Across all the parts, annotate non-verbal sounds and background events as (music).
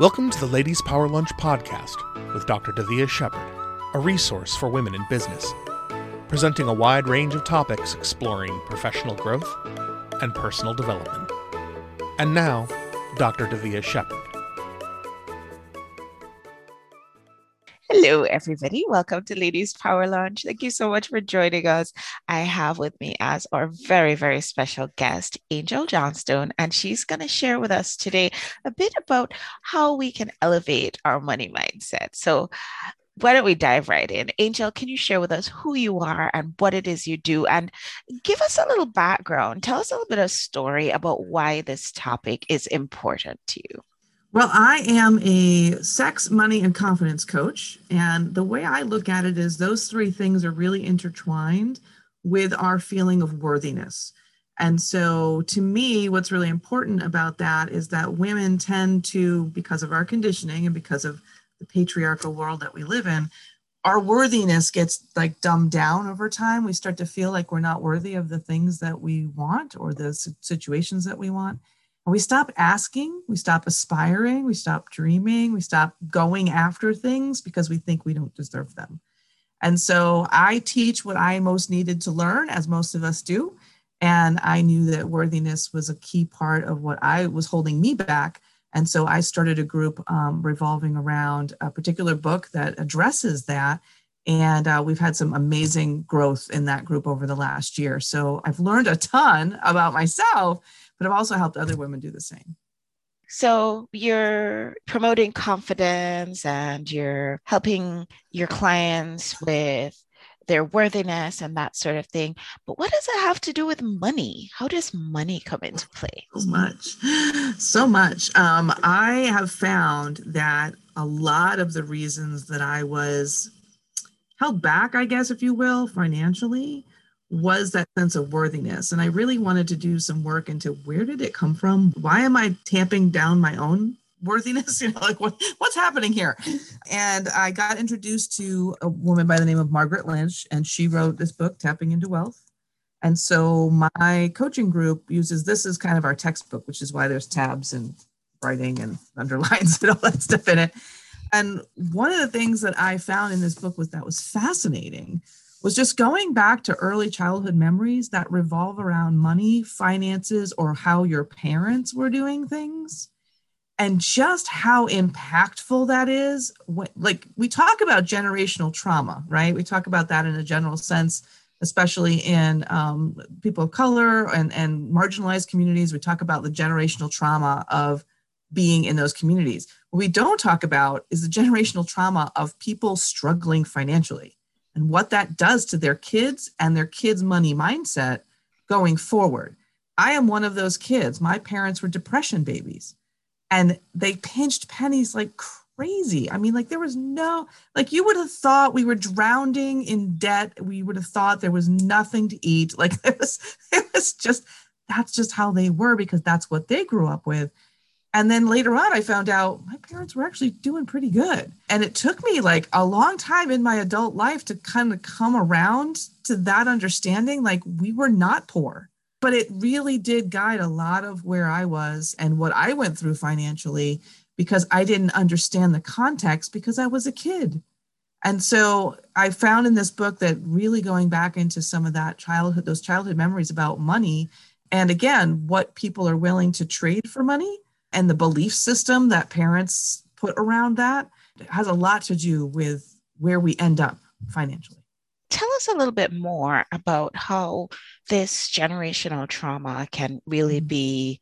Welcome to the Ladies Power Lunch podcast with Dr. Davia Shepard, a resource for women in business, presenting a wide range of topics exploring professional growth and personal development. And now, Dr. Davia Shepard. Everybody. Welcome to Ladies Power Lunch. Thank you so much for joining us. I have with me as our very, very special guest, Angel Johnstone, and she's going to share with us today a bit about how we can elevate our money mindset. So, why don't we dive right in? Angel, can you share with us who you are and what it is you do? And give us a little background. Tell us a little bit of story about why this topic is important to you. Well, I am a sex, money, and confidence coach. And the way I look at it is those three things are really intertwined with our feeling of worthiness. And so, to me, what's really important about that is that women tend to, because of our conditioning and because of the patriarchal world that we live in, our worthiness gets like dumbed down over time. We start to feel like we're not worthy of the things that we want or the situations that we want we stop asking, we stop aspiring, we stop dreaming, we stop going after things because we think we don't deserve them. And so I teach what I most needed to learn, as most of us do. And I knew that worthiness was a key part of what I was holding me back. And so I started a group um, revolving around a particular book that addresses that. And uh, we've had some amazing growth in that group over the last year. So I've learned a ton about myself but I've also helped other women do the same. So you're promoting confidence and you're helping your clients with their worthiness and that sort of thing. But what does it have to do with money? How does money come into play? So much, so much. Um, I have found that a lot of the reasons that I was held back, I guess, if you will, financially, was that sense of worthiness. And I really wanted to do some work into where did it come from? Why am I tamping down my own worthiness? (laughs) You know, like what, what's happening here? And I got introduced to a woman by the name of Margaret Lynch, and she wrote this book, Tapping into Wealth. And so my coaching group uses this as kind of our textbook, which is why there's tabs and writing and underlines (laughs) and all that stuff in it. And one of the things that I found in this book was that was fascinating was just going back to early childhood memories that revolve around money, finances, or how your parents were doing things. And just how impactful that is. Like we talk about generational trauma, right? We talk about that in a general sense, especially in um, people of color and, and marginalized communities. We talk about the generational trauma of being in those communities. What we don't talk about is the generational trauma of people struggling financially and what that does to their kids and their kids' money mindset going forward. I am one of those kids. My parents were depression babies and they pinched pennies like crazy. I mean, like there was no, like you would have thought we were drowning in debt. We would have thought there was nothing to eat. Like (laughs) it was, it was just, that's just how they were because that's what they grew up with. And then later on, I found out my parents were actually doing pretty good. And it took me like a long time in my adult life to kind of come around to that understanding like we were not poor. But it really did guide a lot of where I was and what I went through financially because I didn't understand the context because I was a kid. And so I found in this book that really going back into some of that childhood, those childhood memories about money, and again, what people are willing to trade for money and the belief system that parents put around that has a lot to do with where we end up financially. Tell us a little bit more about how this generational trauma can really mm-hmm. be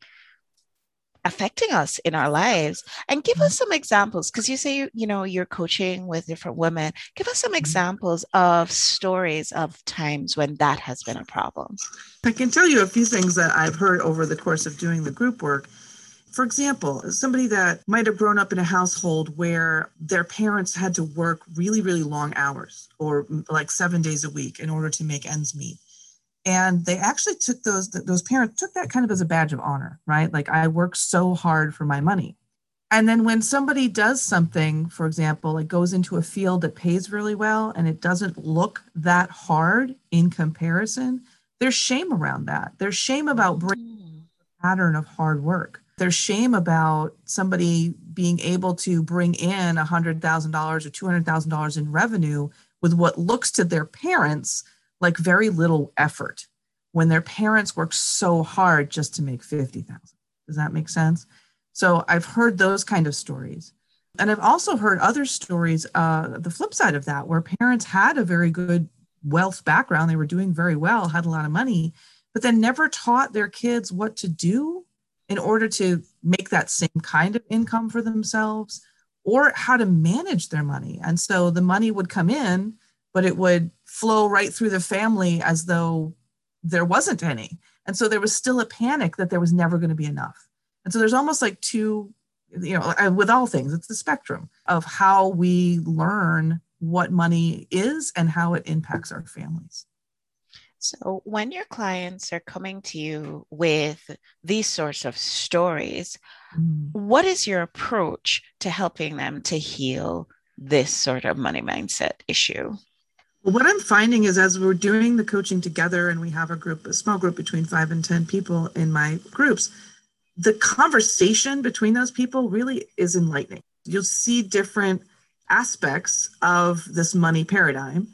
affecting us in our lives and give us mm-hmm. some examples because you say you, you know you're coaching with different women give us some mm-hmm. examples of stories of times when that has been a problem i can tell you a few things that i've heard over the course of doing the group work for example, somebody that might have grown up in a household where their parents had to work really, really long hours or mm, like seven days a week in order to make ends meet. And they actually took those, those parents took that kind of as a badge of honor, right? Like I work so hard for my money. And then when somebody does something, for example, it goes into a field that pays really well and it doesn't look that hard in comparison, there's shame around that. There's shame about breaking mm. a pattern of hard work there's shame about somebody being able to bring in $100,000 or $200,000 in revenue with what looks to their parents like very little effort when their parents work so hard just to make 50,000. Does that make sense? So I've heard those kind of stories. And I've also heard other stories, uh, the flip side of that, where parents had a very good wealth background. They were doing very well, had a lot of money, but then never taught their kids what to do in order to make that same kind of income for themselves or how to manage their money. And so the money would come in, but it would flow right through the family as though there wasn't any. And so there was still a panic that there was never going to be enough. And so there's almost like two, you know, with all things, it's the spectrum of how we learn what money is and how it impacts our families. So, when your clients are coming to you with these sorts of stories, mm. what is your approach to helping them to heal this sort of money mindset issue? Well, what I'm finding is as we're doing the coaching together and we have a group, a small group between five and 10 people in my groups, the conversation between those people really is enlightening. You'll see different aspects of this money paradigm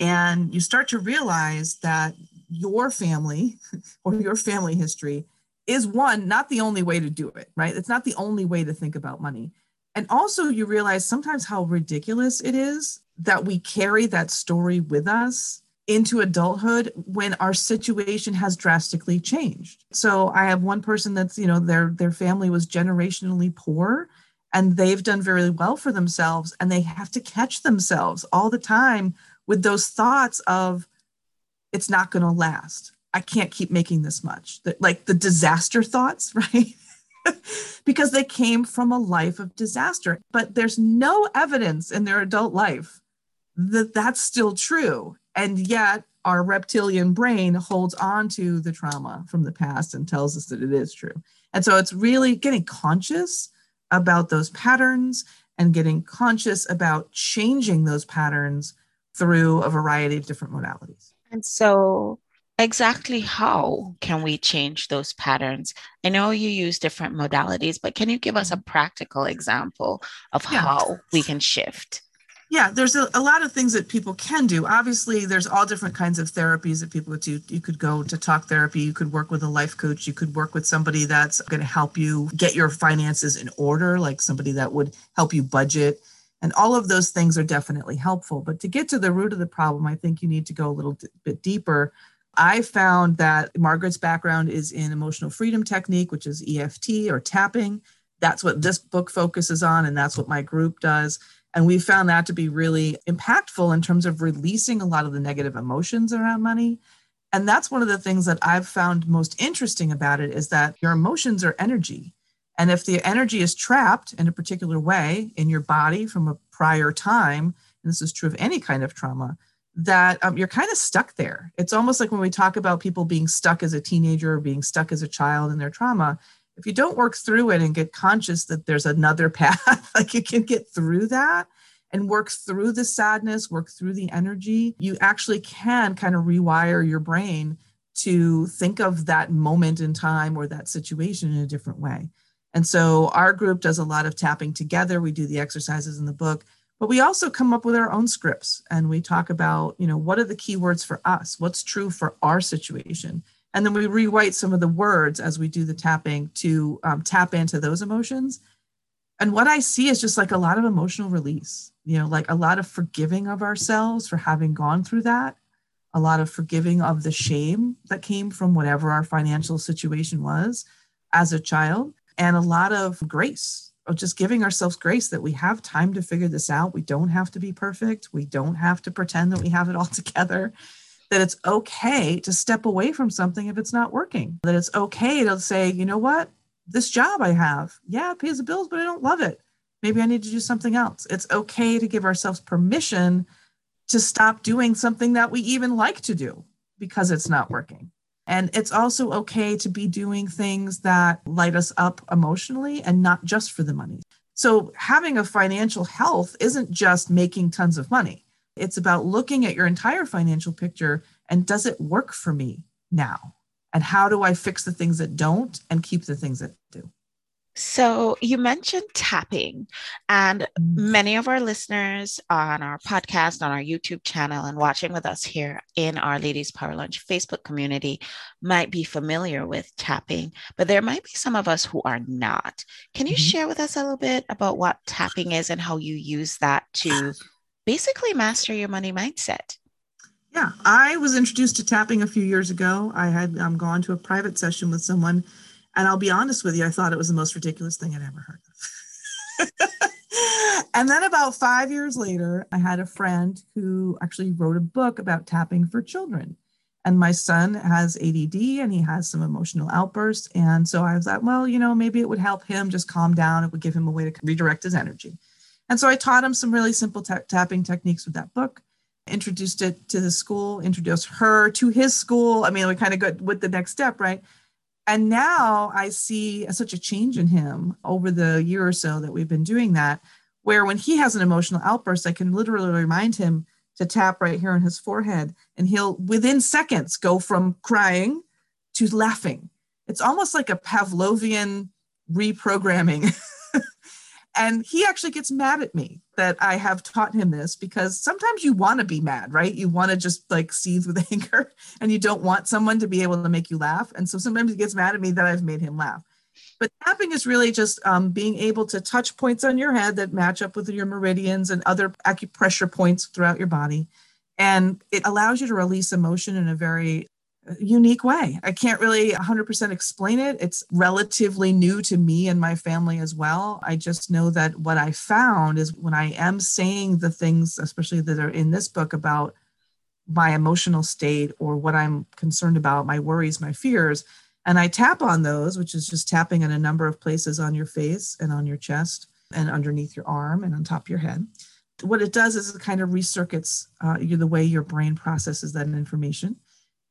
and you start to realize that your family (laughs) or your family history is one, not the only way to do it, right? It's not the only way to think about money. And also, you realize sometimes how ridiculous it is that we carry that story with us into adulthood when our situation has drastically changed. So I have one person that's, you know, their their family was generationally poor and they've done very well for themselves and they have to catch themselves all the time with those thoughts of it's not going to last. I can't keep making this much. Like the disaster thoughts, (laughs) right? because they came from a life of disaster. But there's no evidence in their adult life that that's still true. And yet our reptilian brain holds on to the trauma from the past and tells us that it is true. And so it's really getting conscious about those patterns and getting conscious about changing those patterns through a variety of different modalities. And so, exactly how can we change those patterns? I know you use different modalities, but can you give us a mm-hmm. practical example of yeah. how we can shift? Yeah, there's a, a, lot of things that people can do. Obviously, there's all different kinds of therapies that people would do. You could go to talk therapy, you could work with a life coach, you could work with somebody that's going to help you get your finances in order, like somebody that would help you budget and all of those things are definitely helpful. But to get to the root of the problem, I think you need to go a little bit deeper. I found that Margaret's background is in emotional freedom technique, which is EFT or tapping. That's what this book focuses on, and that's what my group does. And we found that to be really impactful in terms of releasing a lot of the negative emotions around money. And that's one of the things that I've found most interesting about it is that your emotions are energy. And if the energy is trapped in a particular way in your body from a prior time, and this is true of any kind of trauma, that um, you're kind of stuck there. It's almost like when we talk about people being stuck as a teenager or being stuck as a child in their trauma. If you don't work through it and get conscious that there's another (laughs) path, like you can get through that and work through the sadness, work through the energy, you actually can kind of rewire your brain to think of that moment in time or that situation in a different way. And so our group does a lot of tapping together. We do the exercises in the book, but we also come up with our own scripts and we talk about, you know, what are the keywords for us? What's true for our situation? And then we rewrite some of the words as we do the tapping to um, tap into those emotions. And what I see is just like a lot of emotional release, you know, like a lot of forgiving of ourselves for having gone through that, a lot of forgiving of the shame that came from whatever our financial situation was as a child and a lot of grace of just giving ourselves grace that we have time to figure this out. We don't have to be perfect. We don't have to pretend that we have it all (laughs) together. That it's okay to step away from something if it's not working. That it's okay to say, you know what, this job I have, yeah, it pays the bills, but I don't love it. Maybe I need to do something else. It's okay to give ourselves permission to stop doing something that we even like to do because it's not working. And it's also okay to be doing things that light us up emotionally and not just for the money. So, having a financial health isn't just making tons of money. It's about looking at your entire financial picture and does it work for me now? And how do I fix the things that don't and keep the things that do? So, you mentioned tapping, and Mm. many of our listeners on our podcast, on our YouTube channel, and watching with us here in our Ladies Power Lunch Facebook community might be familiar with tapping, but there might be some of us who are not. Can you Mhm. share with us a little bit about what tapping is and how you use that to basically master your money mindset? Yeah, I was introduced to tapping a few years ago. I had um, gone to a private session with someone, and I'll be honest with you, I thought it was the most ridiculous thing I'd ever heard of. (laughs) and then about five years later, I had a friend who actually wrote a book about tapping for children. And my son has ADD and he has some emotional outbursts. And so I was like, well, you know, maybe it would help him just calm down. It would give him a way to redirect his energy. And so I taught him some really simple ta- tapping techniques with that book introduced it to the school, introduced her to his school. I mean, we kind of got with the next step, right? And now I see such a change in him over the year or so that we've been doing that, where when he has an emotional outburst, I can literally remind him to tap right here on his forehead, and he'll within seconds go from crying to laughing. It's almost like a Pavlovian reprogramming. (laughs) and he actually gets mad at me that I have taught him this because sometimes you want to be mad, right? You want to just like seethe with (laughs) anger and you don't want someone to be able to make you laugh. And so sometimes he gets mad at me that I've made him laugh. But tapping is really just um, being able to touch points on your head that match up with your meridians and other acupressure points throughout your body. And it allows you to release emotion in a very unique way. I can't really 100% explain it. It's relatively new to me and my family as well. I just know that what I found is when I am saying the things, especially that are in this book about my emotional state or what I'm concerned about, my worries, my fears, and I tap on those, which is just tapping in a number of places on your face and on your chest and underneath your arm and on top of your head. What it does is it kind of recircuits uh, the way your brain processes that information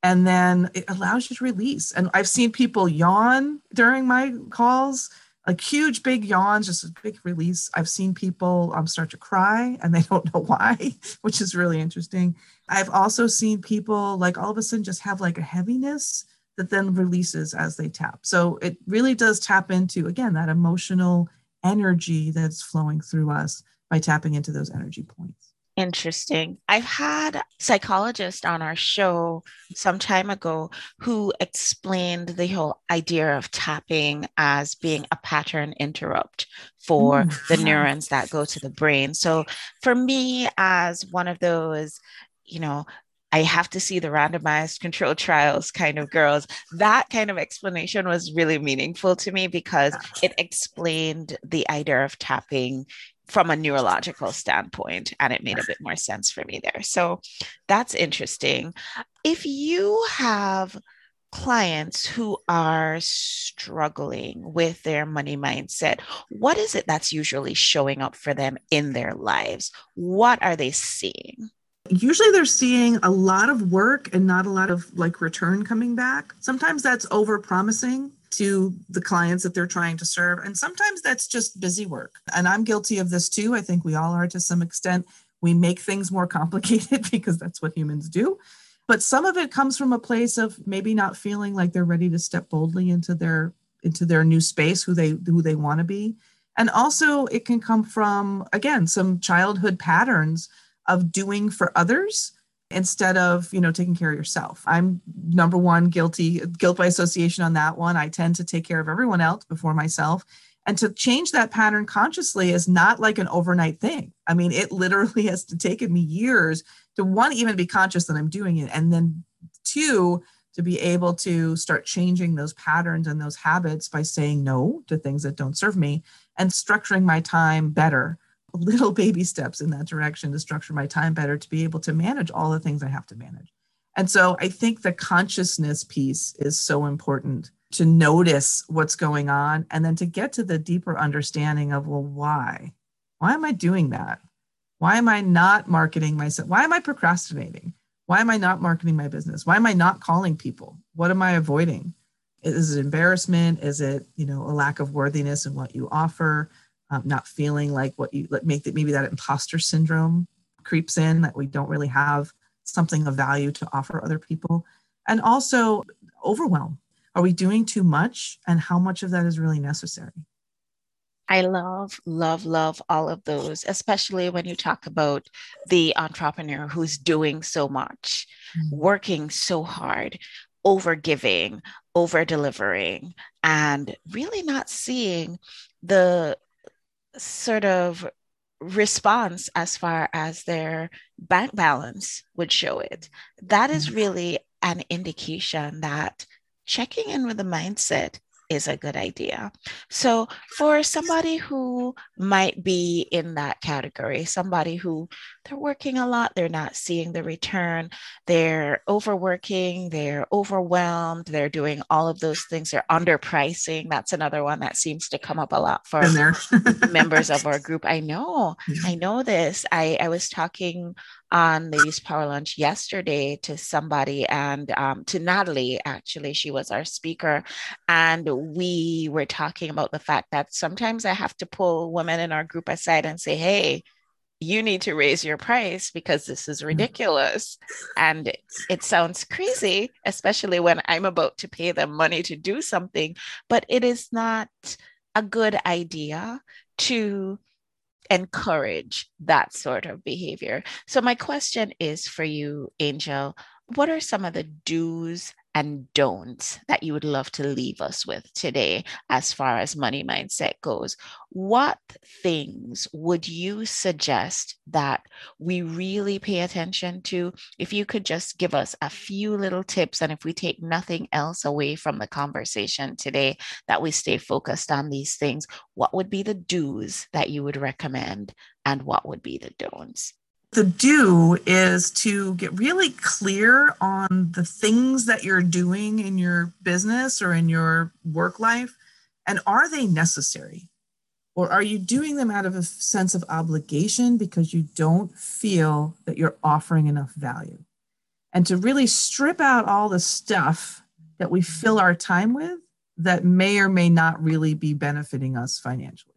and then it allows you to release. And I've seen people yawn during my calls, like huge, big yawns, just a big release. I've seen people um, start to cry and they (laughs) don't know why, which is really interesting. I've also seen people like all of a sudden just have like a heaviness that then releases as they tap. So it really does tap into, again, that emotional energy that's flowing through us by tapping into those energy points. Interesting. I've had a psychologist on our show some time ago who explained the whole idea of tapping as being a pattern interrupt for Mm, the neurons that go to the brain. So for me, as one of those, you know, I have to see the randomized control trials kind of girls. That kind of explanation was really meaningful to me because it explained the idea of tapping from a neurological standpoint and it made a bit more sense for me there. So that's interesting. If you have clients who are struggling with their money mindset what is it that's usually showing up for them in their lives? What are they seeing usually they're seeing a lot of work and not a lot of like return coming back. Sometimes that's over promising to the clients that they're trying to serve and sometimes that's just busy work. And i'm guilty of this too. I think we all are to some extent. We make things more (laughs) complicated because that's what humans do. But some of it comes from a place of maybe not feeling like they're ready to step boldly into their into their new space who they who they want to be. And also it can come from again some childhood patterns of doing for others instead of you know taking care of yourself. I'm number one guilty guilt by association on that one. I tend to take care of everyone else before myself. And to change that pattern consciously is not like an overnight thing. I mean it literally (laughs) has to taken me years to one even be conscious that i'm doing it and then two to be able to start changing those patterns and those habits by saying no to things that don't serve me and structuring my time better little baby steps in that direction to structure my time better to be able to manage all the things I have to manage. And so I think the consciousness piece is so important to notice what's going on and then to get to the deeper understanding of, well, why? Why am I doing that? Why am I not marketing myself? Why am I procrastinating? Why am I not marketing my business? Why am I not calling people? What am I avoiding? Is it embarrassment? Is it, you know, a lack of worthiness in what you offer? Um, not feeling like what you make that maybe that imposter syndrome creeps in that we don't really have something of value to offer other people. And also overwhelm. Are we doing too much? And how much of that is really necessary? I love, love, love all of those, especially when you talk about the entrepreneur who's doing so much, mm-hmm. working so hard, over giving, over delivering, and really not seeing the sort of response as far as their bank balance would show it. That is mm-hmm. really an indication that checking in with the mindset is a good idea. So, for somebody who might be in that category, somebody who they're working a lot, they're not seeing the return, they're overworking, they're overwhelmed, they're doing all of those things, they're underpricing. That's another one that seems to come up a lot for members of our (laughs) group. I know, I know this. I, I was talking on Ladies Power Lunch yesterday to somebody and um, to Natalie, actually. She was our speaker. And we were talking about the fact that sometimes I have to pull women in our group aside and say, hey, you need to raise your price because this is mm. ridiculous. And it sounds crazy, especially when I'm about to pay them money to do something, but it is not a good idea to encourage that sort of behavior. So, my question is for you, Angel what are some of the do's and don'ts that you would love to leave us with today as far as money mindset goes? What things would you suggest that we really pay attention to? If you could just give us a few little tips, and if we take nothing else away from the conversation today, that we stay focused on these things, what would be the do's that you would recommend, and what would be the don'ts? The do is to get really clear on the things that you're doing in your business or in your work life and are they necessary? Or are you doing them out of a sense of obligation because you don't feel that you're offering enough value? And to really strip out all the stuff that we fill our time with that may or may not really be benefiting us financially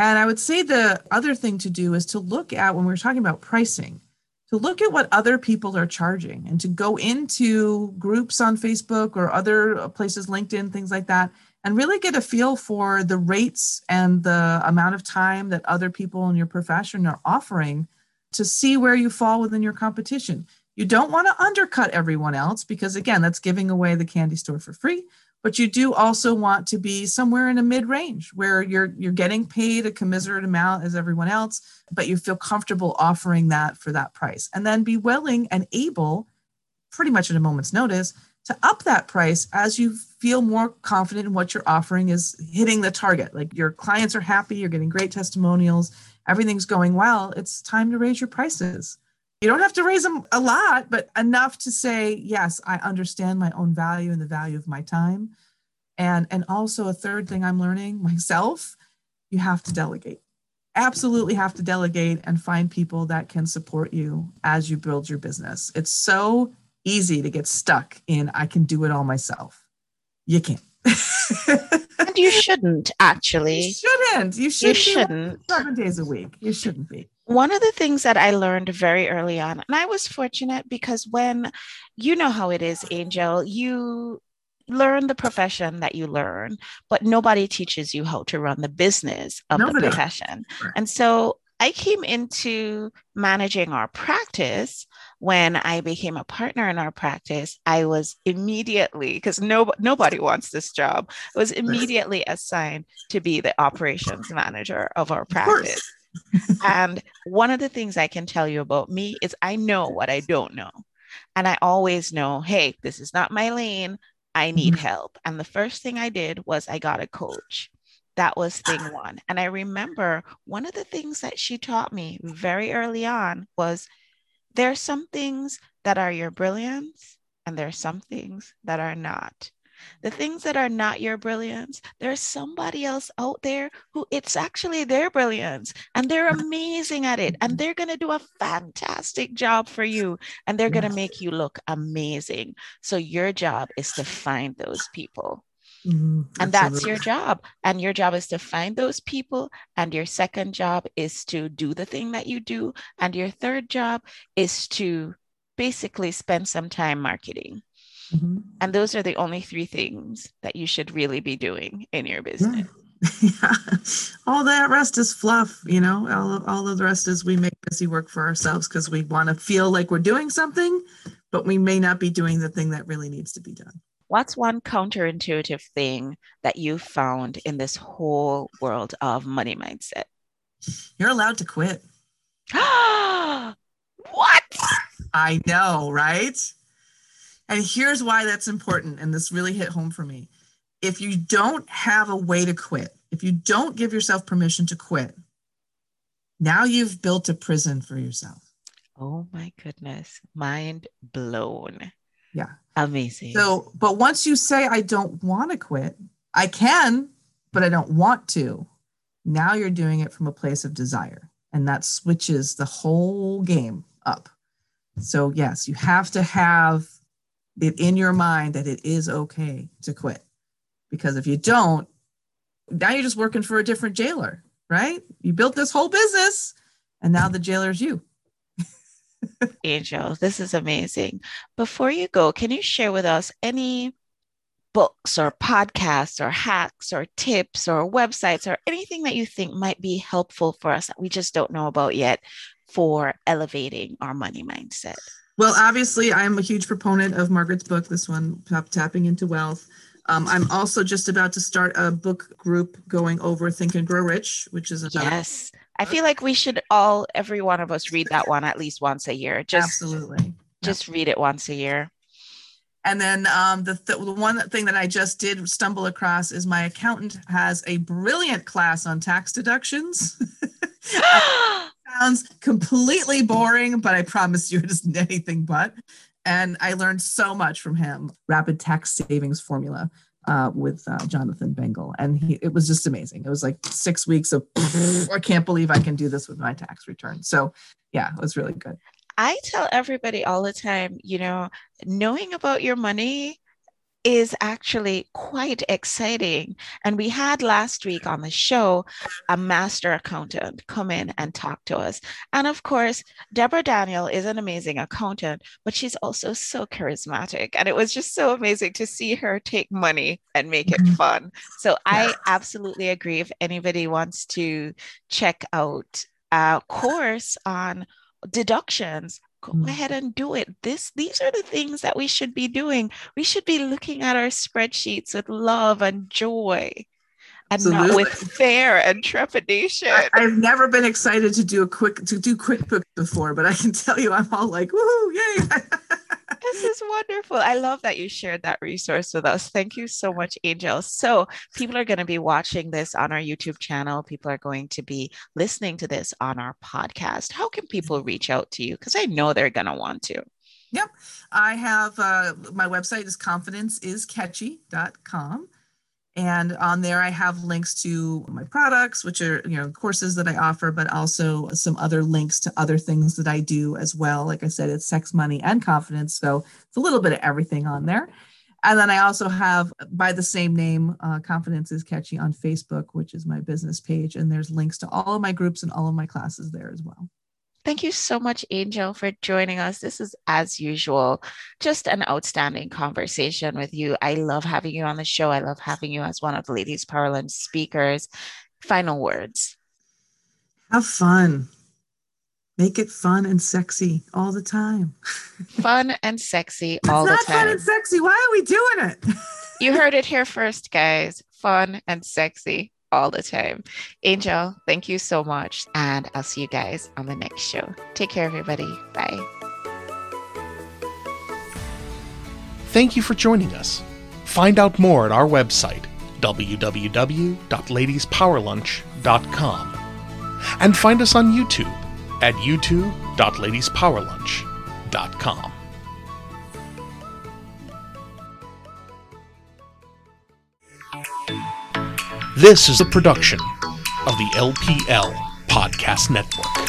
and I would say the other thing to do is to look at when we're talking about pricing, to look at what other people are charging and to go into groups on Facebook or other places, LinkedIn, things like that, and really get a feel for the rates and the amount of time that other people in your profession are offering to see where you fall within your competition. You don't want to undercut everyone else because, again, that's giving away the candy store for free but you do also want to be somewhere in a mid-range where you're you're getting paid a commiserate amount as everyone else but you feel comfortable offering that for that price. And then be willing and able pretty much at a moment's notice to up that price as you feel more confident in what you're offering is hitting the target. Like your clients are happy you're getting great testimonials everything's going well it's time to raise your prices you don't have to raise them a lot, but enough to say, yes, I understand my own value and the value of my time. And, and also a third thing I'm learning myself, you have to delegate. Absolutely have to delegate and find people that can support you as you build your business. It's so easy to get stuck in I can do it all myself. You can't. (laughs) and you shouldn't actually. You shouldn't. You, should you shouldn't. Seven days a week. You shouldn't be one of the things that I learned very early on, and I was fortunate because when you know how it is, Angel, you learn the profession that you learn, but nobody teaches you how to run the business of nobody. the profession. Right. And so I came into managing our practice when I became a partner in our practice. I was immediately, because no, nobody wants this job, I was immediately assigned to be the operations manager of our practice. Of and one of the things I can tell you about me is I know what I don't know. And I always know, hey, this is not my lane. I need mm-hmm. help. And the first thing I did was I got a coach. That was thing one. And I remember one of the things that she taught me very early on was there are some things that are your brilliance and there are some things that are not the things that are not your brilliance, there's somebody else out there who it's actually their brilliance and they're (laughs) amazing at it and they're going to do a fantastic job for you and they're going to make you look amazing. So your job is to find those people. Mm-hmm. And that's your job. And your job is to find those people. And your second job is to do the thing that you do. And your third job is to basically spend some time marketing. Mm-hmm. And those are the only three things that you should really be doing in your business. yeah. (laughs) All that rest is fluff, you know. All of, all of the rest is we make busy work for ourselves because we want to feel like we're doing something, but we may not be doing the thing that really needs to be done. What's one counterintuitive thing that you found in this whole world of money mindset? You're allowed to quit. (gasps) what? I know, right? And here's why that's important. And this really hit home for me if you don't have a way to quit, if you don't give yourself permission to quit, now you've built a prison for yourself. Oh my goodness. Mind blown. Yeah. Amazing. So, but once you say, I don't want to quit, I can, but I don't want to, now you're doing it from a place of desire. And that switches the whole game up. So, yes, you have to have it in your mind that it is okay to quit. Because if you don't, now you're just working for a different jailer, right? You built this whole business and now the jailer's you. (laughs) Angel, this is amazing. Before you go, can you share with us any books or podcasts or hacks or tips or websites or anything that you think might be helpful for us that we just don't know about yet for elevating our money mindset? Well, obviously, I'm a huge proponent of Margaret's book, this one, Tapping into Wealth. Um, I'm also just about to start a book group going over Think and Grow Rich, which is another. Yes, I feel like we should all, every one of us, read that one at least once a year. Just absolutely, just read it once a year. And then um, the, th- the one thing that I just did stumble across is my accountant has a brilliant class on tax deductions. (gasps) (laughs) (gasps) sounds completely boring, but I promise you it isn't anything but and I learned so much from him. Rapid tax savings formula uh, with uh, Jonathan Bengal, and he, it was just amazing. It was like six weeks of I can't believe I can do this with my tax return. So yeah, it was really good. I tell everybody all the time, you know, knowing about your money is actually quite exciting. And we had last week on the show a master accountant come in and talk to us. And of course, Deborah Daniel is an amazing accountant, but she's also so charismatic. And it was just so amazing to see her take money and make it mm-hmm. fun. So I absolutely agree. If anybody wants to check out a course on deductions go mm. ahead and do it. This these are the things that we should be doing. We should be looking at our spreadsheets with love and joy and Absolutely. not with fear and trepidation. I, have never been excited to do a quick to do QuickBooks before, but I can tell you, I'm all like, "Woohoo! Yay!" (laughs) this is wonderful. I love that you shared that resource with us. Thank you so much, Angel. So, people are going to be watching this on our YouTube channel. People are going to be listening to this on our podcast. How can people reach out to you? Because I know they're going to want to. Yep. I have uh, my website is confidenceiscatchy.com. And on there, I have links to my products, which are, you know, courses that I offer, but also some other links to other things that I do as well. Like I said, it's sex, money, and confidence. So it's a little bit of everything on there. And then I also have, by the same name, uh, Confidence is Catchy on Facebook, which is my business page. And there's links to all of my groups and all of my classes there as well. Thank you so much, Angel, for joining us. This is, as usual, just an outstanding conversation with you. I love having you on the show. I love having you as one of the Ladies Powerlunch speakers. Final words. Have fun. Make it fun and sexy all the time. fun and sexy (laughs) all the time. It's not fun and sexy. Why are we doing it? you heard it here first, guys. Fun and sexy all the time. Angel, thank you so much. And I'll see you guys on the next show. Take care, everybody. Bye. Thank you for joining us. Find out more at our website, www.ladiespowerlunch.com. And find us on YouTube at youtube.ladiespowerlunch.com. This is a production of the LPL Podcast Network.